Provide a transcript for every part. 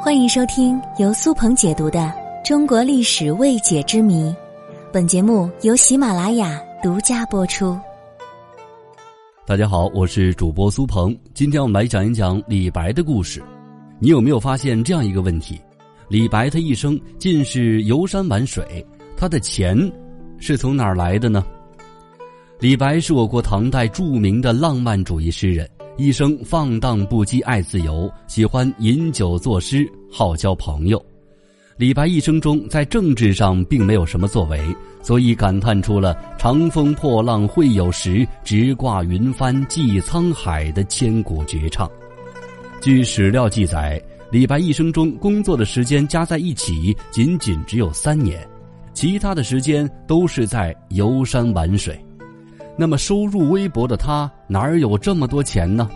欢迎收听由苏鹏解读的《中国历史未解之谜》，本节目由喜马拉雅独家播出。大家好，我是主播苏鹏，今天我们来讲一讲李白的故事。你有没有发现这样一个问题？李白他一生尽是游山玩水，他的钱是从哪儿来的呢？李白是我国唐代著名的浪漫主义诗人。一生放荡不羁，爱自由，喜欢饮酒作诗，好交朋友。李白一生中在政治上并没有什么作为，所以感叹出了“长风破浪会有时，直挂云帆济沧海”的千古绝唱。据史料记载，李白一生中工作的时间加在一起仅仅只有三年，其他的时间都是在游山玩水。那么收入微薄的他哪儿有这么多钱呢？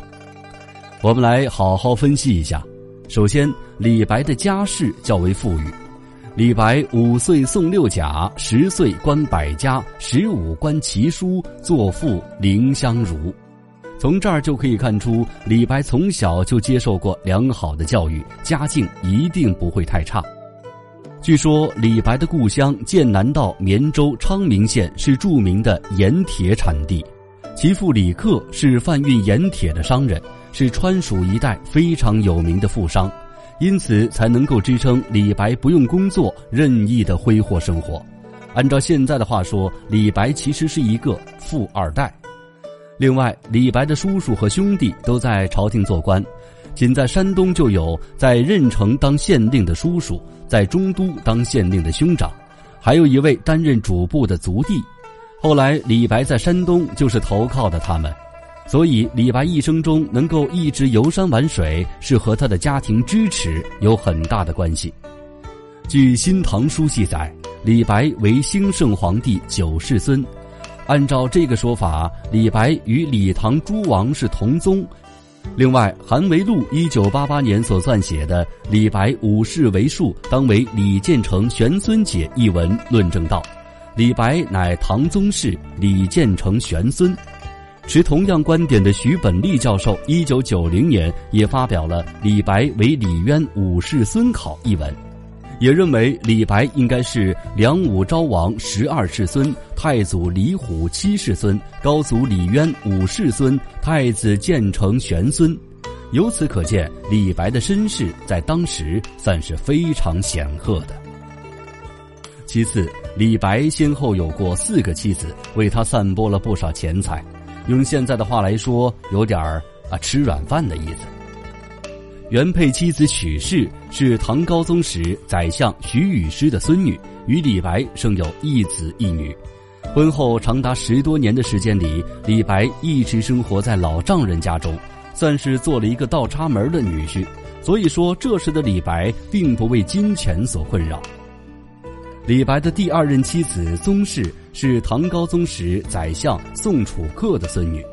我们来好好分析一下。首先，李白的家世较为富裕。李白五岁送六甲，十岁观百家，十五观奇书，作赋凌香如。从这儿就可以看出，李白从小就接受过良好的教育，家境一定不会太差。据说李白的故乡剑南道绵州昌明县是著名的盐铁产地，其父李克是贩运盐铁的商人，是川蜀一带非常有名的富商，因此才能够支撑李白不用工作任意的挥霍生活。按照现在的话说，李白其实是一个富二代。另外，李白的叔叔和兄弟都在朝廷做官。仅在山东就有在任城当县令的叔叔，在中都当县令的兄长，还有一位担任主簿的族弟。后来李白在山东就是投靠的他们，所以李白一生中能够一直游山玩水，是和他的家庭支持有很大的关系。据《新唐书》记载，李白为兴圣皇帝九世孙，按照这个说法，李白与李唐诸王是同宗。另外，韩维禄一九八八年所撰写的《李白五世为庶，当为李建成玄孙解》一文论证道：“李白乃唐宗室，李建成玄孙。”持同样观点的徐本立教授一九九零年也发表了《李白为李渊五世孙考》一文。也认为李白应该是梁武昭王十二世孙、太祖李虎七世孙、高祖李渊五世孙、太子建成玄孙。由此可见，李白的身世在当时算是非常显赫的。其次，李白先后有过四个妻子，为他散播了不少钱财。用现在的话来说，有点儿啊吃软饭的意思。原配妻子许氏是唐高宗时宰相徐雨师的孙女，与李白生有一子一女。婚后长达十多年的时间里，李白一直生活在老丈人家中，算是做了一个倒插门的女婿。所以说，这时的李白并不为金钱所困扰。李白的第二任妻子宗室是唐高宗时宰相宋楚客的孙女。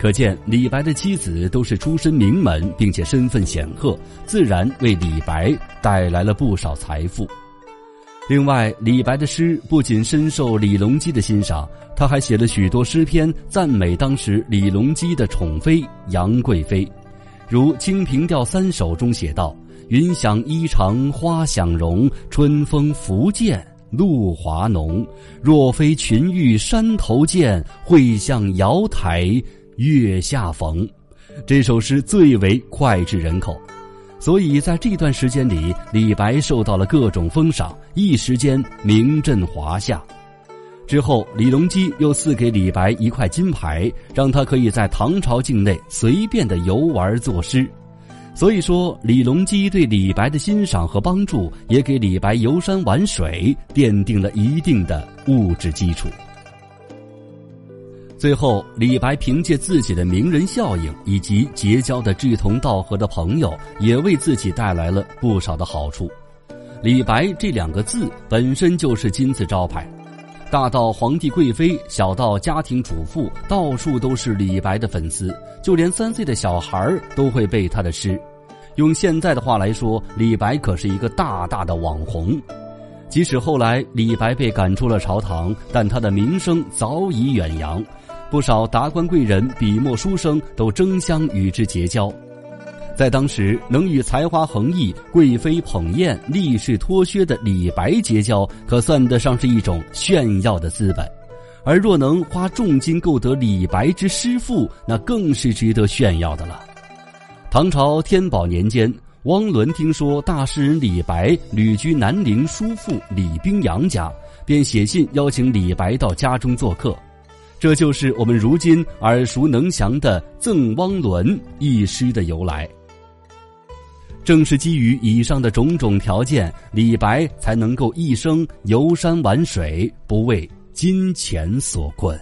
可见，李白的妻子都是出身名门，并且身份显赫，自然为李白带来了不少财富。另外，李白的诗不仅深受李隆基的欣赏，他还写了许多诗篇赞美当时李隆基的宠妃杨贵妃，如《清平调三首》中写道：“云想衣裳花想容，春风拂槛露华浓。若非群玉山头见，会向瑶台。”月下逢，这首诗最为脍炙人口，所以在这段时间里，李白受到了各种封赏，一时间名震华夏。之后，李隆基又赐给李白一块金牌，让他可以在唐朝境内随便的游玩作诗。所以说，李隆基对李白的欣赏和帮助，也给李白游山玩水奠定了一定的物质基础。最后，李白凭借自己的名人效应以及结交的志同道合的朋友，也为自己带来了不少的好处。李白这两个字本身就是金字招牌，大到皇帝贵妃，小到家庭主妇，到处都是李白的粉丝，就连三岁的小孩都会背他的诗。用现在的话来说，李白可是一个大大的网红。即使后来李白被赶出了朝堂，但他的名声早已远扬。不少达官贵人、笔墨书生都争相与之结交。在当时，能与才华横溢、贵妃捧宴、力士脱靴的李白结交，可算得上是一种炫耀的资本；而若能花重金购得李白之诗赋，那更是值得炫耀的了。唐朝天宝年间，汪伦听说大诗人李白旅居南陵叔父李冰洋家，便写信邀请李白到家中做客。这就是我们如今耳熟能详的“赠汪伦”一诗的由来。正是基于以上的种种条件，李白才能够一生游山玩水，不为金钱所困。